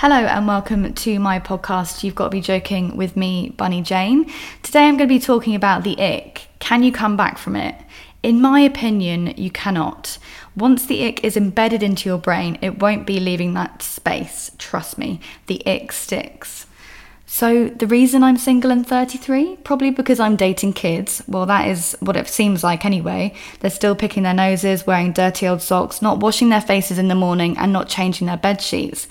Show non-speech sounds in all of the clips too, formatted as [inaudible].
Hello and welcome to my podcast, You've Got to Be Joking with me, Bunny Jane. Today I'm going to be talking about the ick. Can you come back from it? In my opinion, you cannot. Once the ick is embedded into your brain, it won't be leaving that space. Trust me, the ick sticks. So, the reason I'm single and 33? Probably because I'm dating kids. Well, that is what it seems like anyway. They're still picking their noses, wearing dirty old socks, not washing their faces in the morning, and not changing their bed sheets.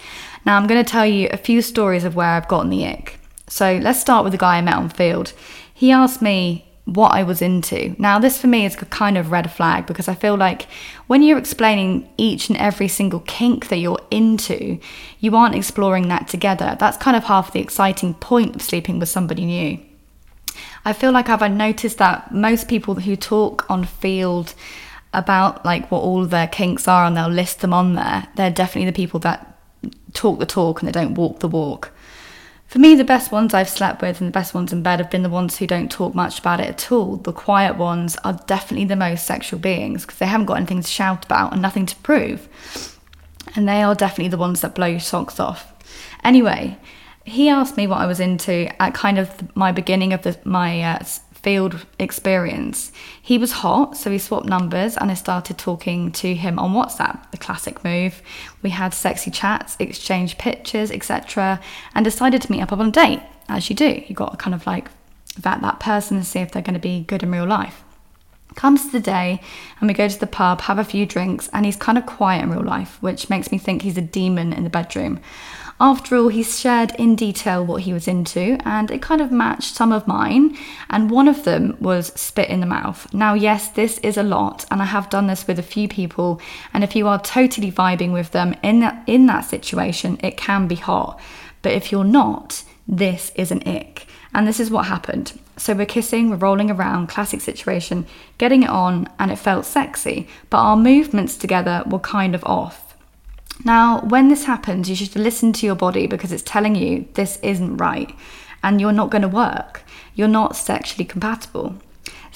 Now, I'm going to tell you a few stories of where I've gotten the ick. So, let's start with the guy I met on Feeld. He asked me what I was into. Now, this for me is a kind of red flag because I feel like when you're explaining each and every single kink that you're into, you aren't exploring that together. That's kind of half the exciting point of sleeping with somebody new. I feel like I've noticed that most people who talk on Feeld about like what all their kinks are and they'll list them on there, they're definitely the people that talk the talk and they don't walk the walk. For me, the best ones I've slept with and the best ones in bed have been the ones who don't talk much about it at all. The quiet ones are definitely the most sexual beings because they haven't got anything to shout about and nothing to prove. And they are definitely the ones that blow your socks off. Anyway, he asked me what I was into at kind of my beginning of the, my uh, Feeld experience. He was hot, so we swapped numbers and I started talking to him on WhatsApp, the classic move. We had sexy chats, exchanged pictures, etc., and decided to meet up on a date, as you do. You got to kind of like vet that person and see if they're going to be good in real life. Comes the day, and we go to the pub, have a few drinks, and he's kind of quiet in real life, which makes me think he's a demon in the bedroom. After all, he's shared in detail what he was into, and it kind of matched some of mine. And one of them was spit in the mouth. Now, yes, this is a lot, and I have done this with a few people. And if you are totally vibing with them in that in that situation, it can be hot. But if you're not, this is an ick. And this is what happened. So we're kissing, we're rolling around, classic situation, getting it on, and it felt sexy, but our movements together were kind of off. Now, when this happens, you should listen to your body because it's telling you this isn't right and you're not going to work. You're not sexually compatible.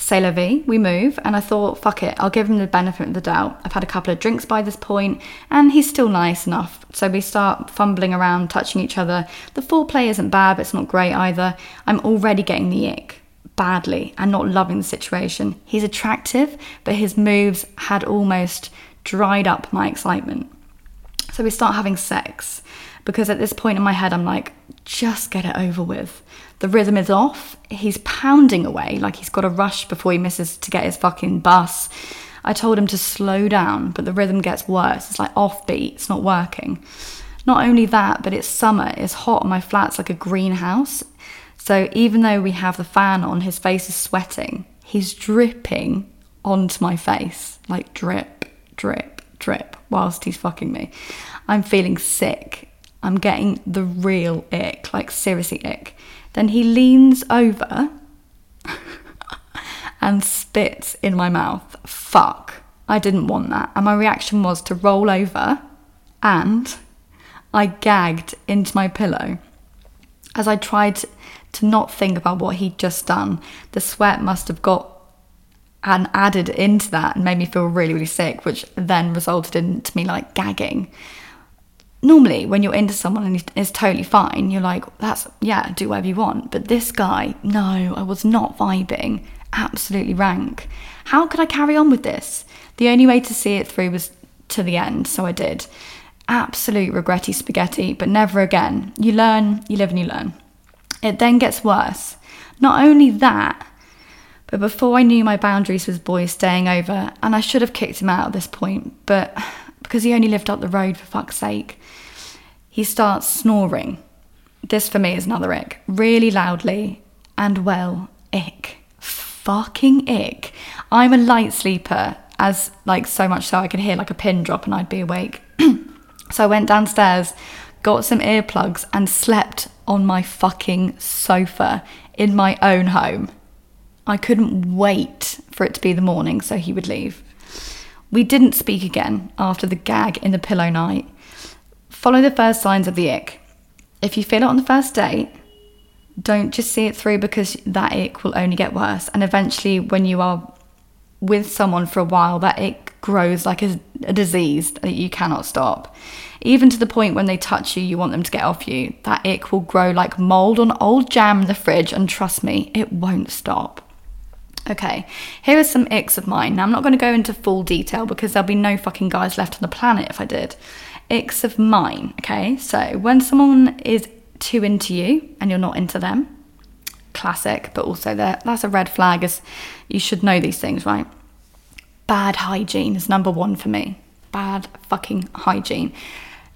Say la vie, we move, and I thought, fuck it, I'll give him the benefit of the doubt. I've had a couple of drinks by this point, and he's still nice enough. So we start fumbling around, touching each other. The foreplay isn't bad, but it's not great either. I'm already getting the ick badly and not loving the situation. He's attractive, but his moves had almost dried up my excitement. So we start having sex because at this point in my head, I'm like, just get it over with. The rhythm is off. He's pounding away like he's got a rush before he misses to get his fucking bus. I told him to slow down, but the rhythm gets worse. It's like offbeat, it's not working. Not only that, but it's summer, it's hot, my flat's like a greenhouse. So even though we have the fan on, his face is sweating. He's dripping onto my face, like drip, drip, drip whilst he's fucking me. I'm feeling sick. I'm getting the real ick, like seriously ick. Then he leans over and spits in my mouth. Fuck. I didn't want that. And my reaction was to roll over and I gagged into my pillow. As I tried to not think about what he'd just done, the sweat must have got and added into that and made me feel really, really sick, which then resulted into me like gagging. Normally, when you're into someone and it's totally fine, you're like, that's, yeah, do whatever you want. But this guy, no, I was not vibing. Absolutely rank. How could I carry on with this? The only way to see it through was to the end, so I did. Absolute regretty spaghetti, but never again. You learn, you live and you learn. It then gets worse. Not only that, but before I knew my boundaries with boys staying over, and I should have kicked him out at this point, but because he only lived up the road for fuck's sake, he starts snoring. This for me is another ick. Really loudly and well, ick. Fucking ick. I'm a light sleeper, as like so much so I could hear like a pin drop and I'd be awake. [clears throat] so I went downstairs, got some earplugs, and slept on my fucking sofa in my own home. I couldn't wait for it to be the morning so he would leave. We didn't speak again after the gag in the pillow night. Follow the first signs of the ick. If you feel it on the first date, don't just see it through because that ick will only get worse. And eventually, when you are with someone for a while, that ick grows like a, a disease that you cannot stop. Even to the point when they touch you, you want them to get off you. That ick will grow like mold on old jam in the fridge, and trust me, it won't stop. Okay, here are some icks of mine. Now, I'm not going to go into full detail because there'll be no fucking guys left on the planet if I did. Icks of mine, okay? So, when someone is too into you and you're not into them, classic, but also that's a red flag, as you should know these things, right? Bad hygiene is number one for me. Bad fucking hygiene.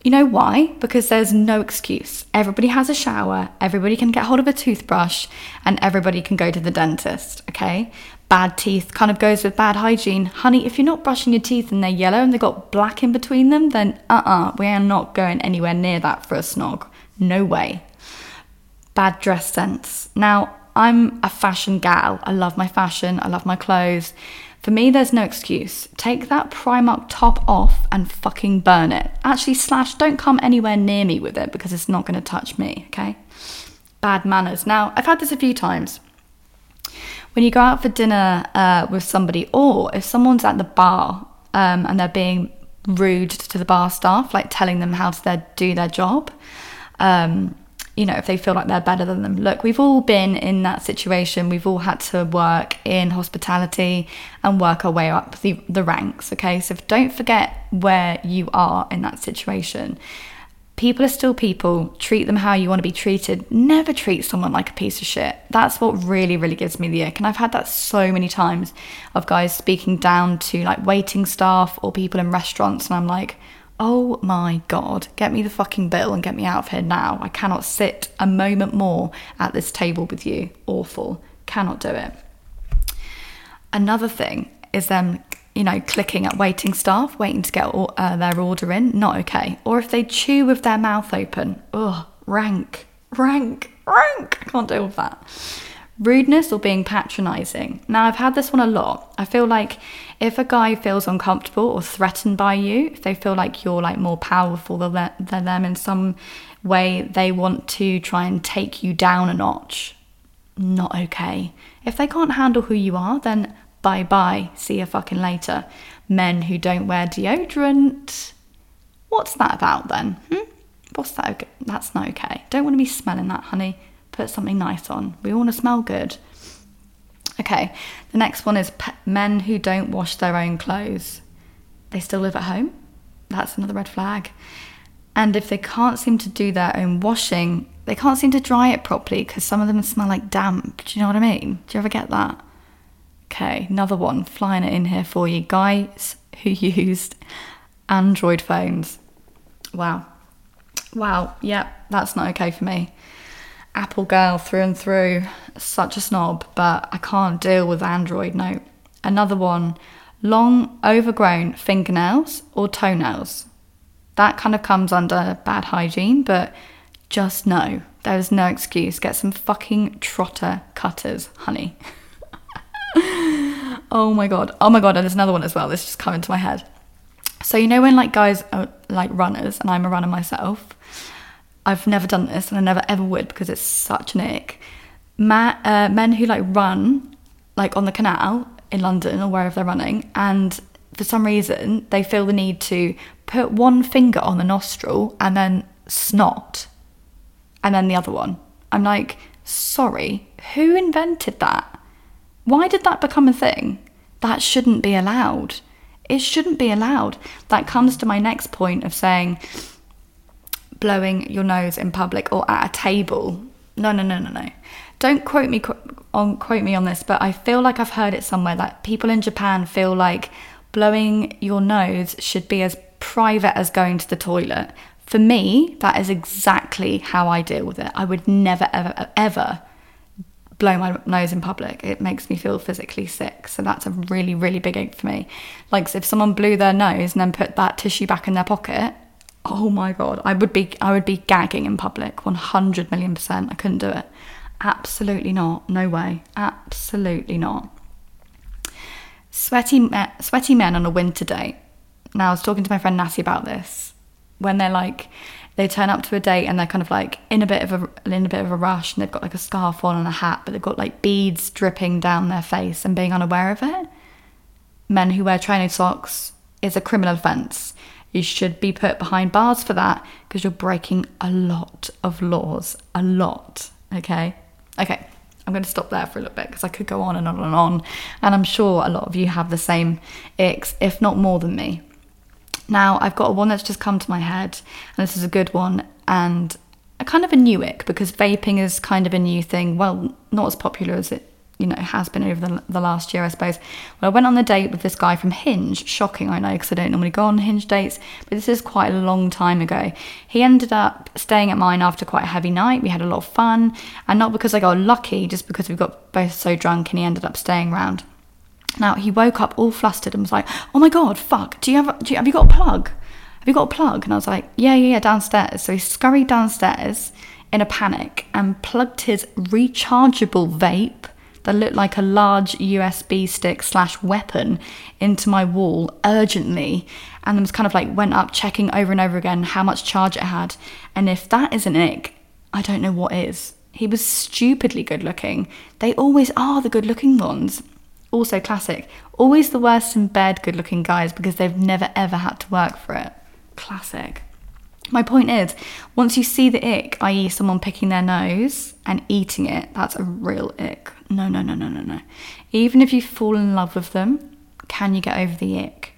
You know why? Because there's no excuse. Everybody has a shower, everybody can get hold of a toothbrush, and everybody can go to the dentist, okay? Bad teeth kind of goes with bad hygiene. Honey, if you're not brushing your teeth and they're yellow and they've got black in between them, then uh uh-uh, uh, we are not going anywhere near that for a snog. No way. Bad dress sense. Now, I'm a fashion gal. I love my fashion, I love my clothes. For me, there's no excuse. Take that Primark top off and fucking burn it. Actually, slash, don't come anywhere near me with it because it's not going to touch me, okay? Bad manners. Now, I've had this a few times. When you go out for dinner uh, with somebody, or if someone's at the bar um, and they're being rude to the bar staff, like telling them how to do their job, um, you know, if they feel like they're better than them. Look, we've all been in that situation. We've all had to work in hospitality and work our way up the, the ranks, okay? So don't forget where you are in that situation. People are still people. Treat them how you want to be treated. Never treat someone like a piece of shit. That's what really, really gives me the ick. And I've had that so many times of guys speaking down to like waiting staff or people in restaurants. And I'm like, oh my god, get me the fucking bill and get me out of here now. I cannot sit a moment more at this table with you. Awful. Cannot do it. Another thing is them, you know, clicking at waiting staff, waiting to get uh, their order in. Not okay. Or if they chew with their mouth open. Ugh, rank, rank, rank. I can't deal with that rudeness or being patronizing. Now, I've had this one a lot. I feel like if a guy feels uncomfortable or threatened by you, if they feel like you're like more powerful than, them in some way, they want to try and take you down a notch. Not okay. If they can't handle who you are, then bye bye. See you fucking later. Men who don't wear deodorant. What's that about then? Hmm? What's that? Okay? That's not okay. Don't want to be smelling that, honey put something nice on. We want to smell good. Okay, the next one is men who don't wash their own clothes. They still live at home. That's another red flag. And if they can't seem to do their own washing, they can't seem to dry it properly because some of them smell like damp. Do you know what I mean? Do you ever get that? Okay, another one, flying it in here for you. Guys who [laughs] used Android phones. Wow. Wow, yeah, that's not okay for me. Apple girl through and through, such a snob, but I can't deal with Android. No. Another one, long overgrown fingernails or toenails. That kind of comes under bad hygiene, but just no. there is no excuse. Get some fucking trotter cutters, honey. [laughs] oh my god. Oh my god, and there's another one as well. This just come into my head. So you know when like guys are like runners, and I'm a runner myself, I've never done this and I never ever would because it's such an ick. Ma- uh, men who like run like on the canal in London or wherever they're running and for some reason they feel the need to put one finger on the nostril and then snot and then the other one. I'm like, sorry, who invented that? Why did that become a thing? That shouldn't be allowed. It shouldn't be allowed. That comes to my next point of saying, blowing your nose in public or at a table. No, no, no, no, no. Don't quote me on quote me on this, but I feel like I've heard it somewhere that people in Japan feel like blowing your nose should be as private as going to the toilet. For me, that is exactly how I deal with it. I would never, ever, ever blow my nose in public. It makes me feel physically sick. So that's a really, really big ache for me. Like if someone blew their nose and then put that tissue back in their pocket, oh my god, I would be I would be gagging in public, 100 million percent. I couldn't do it. Absolutely not. No way. Absolutely not. Sweaty me- sweaty men on a winter date. Now I was talking to my friend Natty about this. When they're like they turn up to a date and they're kind of like in a bit of a in a bit of a rush and they've got like a scarf on and a hat, but they've got like beads dripping down their face and being unaware of it. Men who wear training socks is a criminal offence. You should be put behind bars for that because you're breaking a lot of laws. A lot. Okay? Okay. I'm going to stop there for a little bit because I could go on and on and on. And I'm sure a lot of you have the same icks, if not more than me. Now, I've got one that's just come to my head, and this is a good one, and a kind of a new ick because vaping is kind of a new thing. Well, not as popular as it you know has been over the, the last year, I suppose. Well, I went on the date with this guy from Hinge. Shocking, I know, because I don't normally go on Hinge dates, but this is quite a long time ago. He ended up staying at mine after quite a heavy night. We had a lot of fun, and not because I got lucky, just because we got both so drunk, and he ended up staying around. Now he woke up all flustered and was like, "Oh my god, fuck! Do you have do you, have you got a plug? Have you got a plug?" And I was like, "Yeah, yeah, yeah, downstairs." So he scurried downstairs in a panic and plugged his rechargeable vape that looked like a large USB stick slash weapon into my wall urgently and was kind of like went up checking over and over again how much charge it had. And if that is an ick, I don't know what is. He was stupidly good looking. They always are the good looking ones. Also classic. Always the worst in bed good looking guys because they've never ever had to work for it. Classic. My point is, once you see the ick, i.e., someone picking their nose and eating it, that's a real ick. No, no, no, no, no, no. Even if you fall in love with them, can you get over the ick?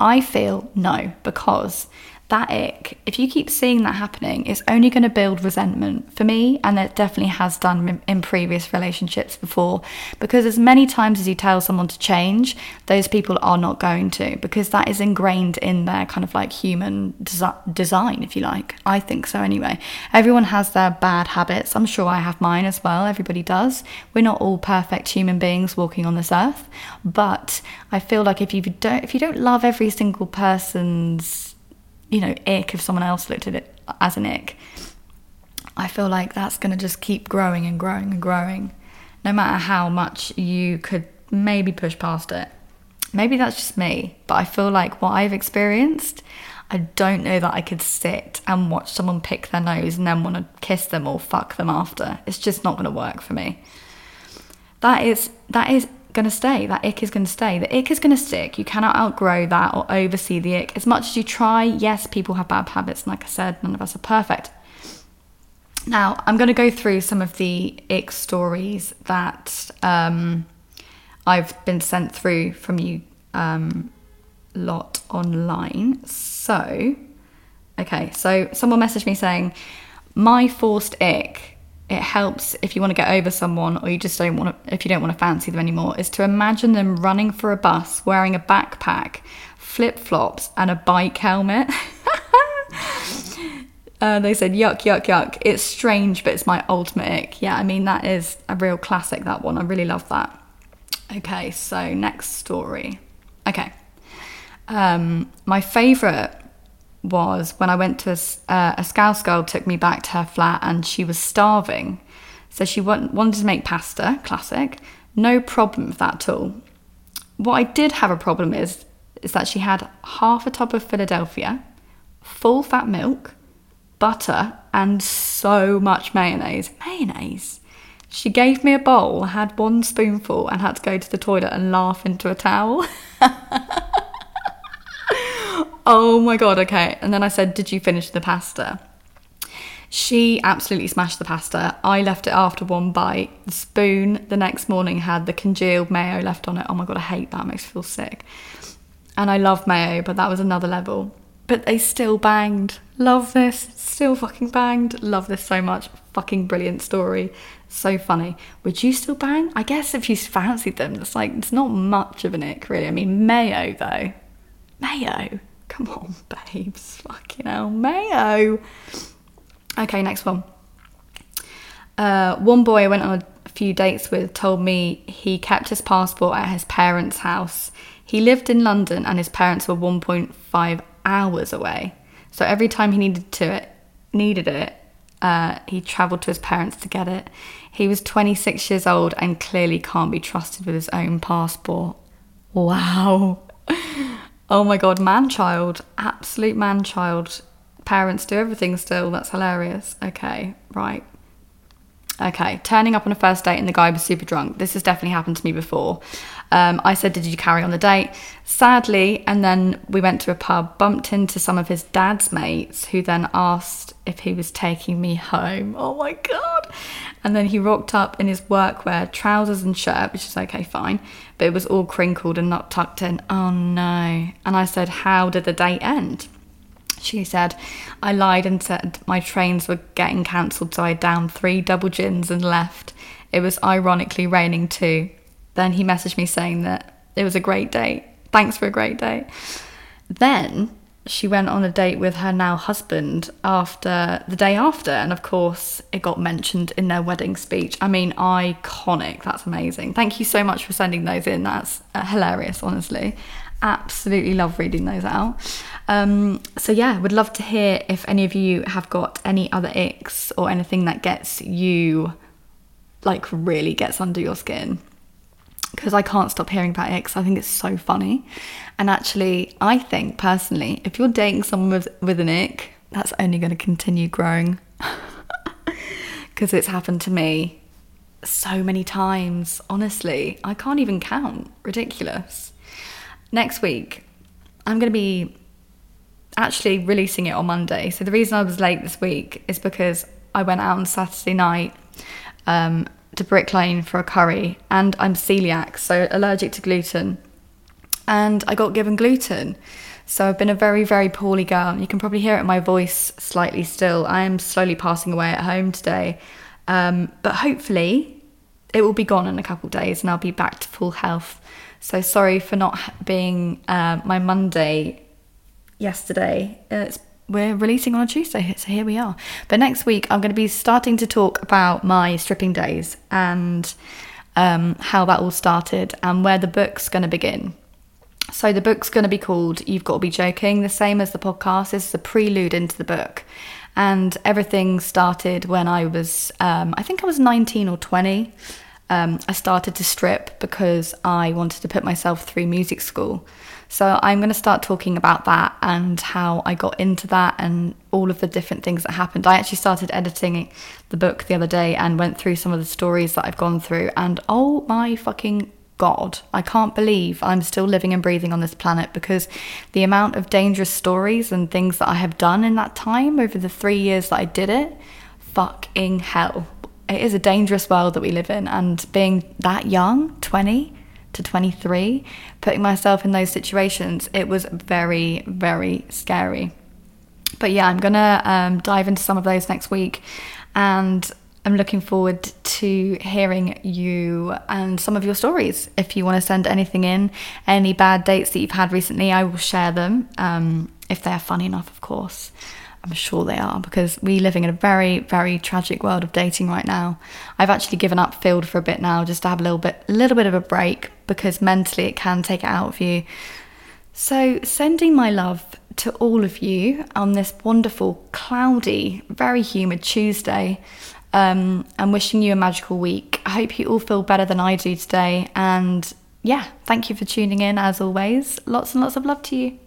I feel no, because that ick, if you keep seeing that happening, it's only going to build resentment for me, and it definitely has done in previous relationships before. Because as many times as you tell someone to change, those people are not going to, because that is ingrained in their kind of like human desi- design, if you like. I think so anyway. Everyone has their bad habits. I'm sure I have mine as well. Everybody does. We're not all perfect human beings walking on this earth, but I feel like if you don't, if you don't love every single person's you know, ick if someone else looked at it as an ick. I feel like that's going to just keep growing and growing and growing, no matter how much you could maybe push past it. Maybe that's just me, but I feel like what I've experienced, I don't know that I could sit and watch someone pick their nose and then want to kiss them or fuck them after. It's just not going to work for me. That is that is going to stay. That ick is going to stay. The ick is going to stick. You cannot outgrow that or oversee the ick. As much as you try, yes, people have bad habits. And like I said, none of us are perfect. Now, I'm going to go through some of the ick stories that um, I've been sent through from you um, lot online. So, okay, so someone messaged me saying, My forced ick it helps if you want to get over someone or you just don't want to if you don't want to fancy them anymore is to imagine them running for a bus wearing a backpack flip-flops and a bike helmet. [laughs] Uh, they said yuck yuck yuck. It's strange but it's my ultimate ick. Yeah i mean that is a real classic that one. I really love that. Okay so next story. Okay. Um, my favorite was when I went to a, uh, a Scouse girl took me back to her flat and she was starving. So she wanted to make pasta, classic. No problem with that at all. What I did have a problem is is that she had half a tub of Philadelphia, full fat milk, butter, and so much mayonnaise. Mayonnaise. She gave me a bowl, had one spoonful, and had to go to the toilet and laugh into a towel. [laughs] oh my god, okay. And then I said, Did you finish the pasta? She absolutely smashed the pasta. I left it after one bite. The spoon the next morning had the congealed mayo left on it. Oh my god, I hate that. It makes me feel sick. And I love mayo, but that was another level. But they still banged. Love this. Still fucking banged. Love this so much. Fucking brilliant story. So funny. Would you still bang? I guess if you fancied them, it's like it's not much of an ick, really. I mean, mayo though. Mayo. Come on, [laughs] babes. Fucking hell. Mayo. Okay, next one. Uh, one boy I went on a few dates with told me he kept his passport at his parents' house. He lived in London and his parents were 1.5 hours away. So every time he needed to it, needed it, uh, he travelled to his parents to get it. He was 26 years old and clearly can't be trusted with his own passport. Wow. [laughs] Oh my god, man child. Absolute man child. Parents do everything still. That's hilarious. Okay, right. Okay, turning up on a first date and the guy was super drunk. This has definitely happened to me before. Um, I said, Did you carry on the date? Sadly, and then we went to a pub, bumped into some of his dad's mates, who then asked if he was taking me home. Oh my God. And then he rocked up in his workwear, trousers and shirt, which is okay, fine, but it was all crinkled and not tucked in. Oh no. And I said, How did the date end? She said, I lied and said my trains were getting cancelled, so I downed three double gins and left. It was ironically raining too. Then he messaged me saying that it was a great date. Thanks for a great date. Then she went on a date with her now husband after the day after, and of course, it got mentioned in their wedding speech. I mean, iconic. That's amazing. Thank you so much for sending those in. That's uh, hilarious, honestly. Absolutely love reading those out. Um, so, yeah, would love to hear if any of you have got any other icks or anything that gets you, like, really gets under your skin because I can't stop hearing about it because I think it's so funny. And actually, I think personally, if you're dating someone with, with an ick, that's only going to continue growing [laughs] because it's happened to me so many times. Honestly, I can't even count. Ridiculous. Next week, I'm going to be actually releasing it on Monday. So the reason I was late this week is because I went out on Saturday night um, to Brick Lane for a curry, and I'm celiac, so allergic to gluten. And I got given gluten. So I've been a very, very poorly girl. You can probably hear it in my voice slightly still. I am slowly passing away at home today. Um, but hopefully it will be gone in a couple days and I'll be back to full health. So sorry for not being uh, my Monday yesterday. It's we're releasing on a Tuesday, so here we are. But next week, I'm going to be starting to talk about my stripping days and um, how that all started and where the book's going to begin. So, the book's going to be called You've Got to Be Joking, the same as the podcast. This is a prelude into the book. And everything started when I was, um, I think I was 19 or 20. Um, I started to strip because I wanted to put myself through music school. So I'm going to start talking about that and how I got into that and all of the different things that happened. I actually started editing the book the other day and went through some of the stories that I've gone through, and oh my fucking God, I can't believe I'm still living and breathing on this planet because the amount of dangerous stories and things that I have done in that time over the three years that I did it, fucking hell. It is a dangerous world that we live in, and being that young, 20, to 23, putting myself in those situations, it was very, very scary. But yeah, I'm gonna um, dive into some of those next week, and I'm looking forward to hearing you and some of your stories. If you want to send anything in, any bad dates that you've had recently, I will share them um, if they're funny enough, of course. I'm sure they are because we're living in a very, very tragic world of dating right now. I've actually given up Feeld for a bit now just to have a little bit, a little bit of a break because mentally it can take it out of you. So, sending my love to all of you on this wonderful, cloudy, very humid Tuesday. Um, and wishing you a magical week. I hope you all feel better than I do today. And yeah, thank you for tuning in as always. Lots and lots of love to you.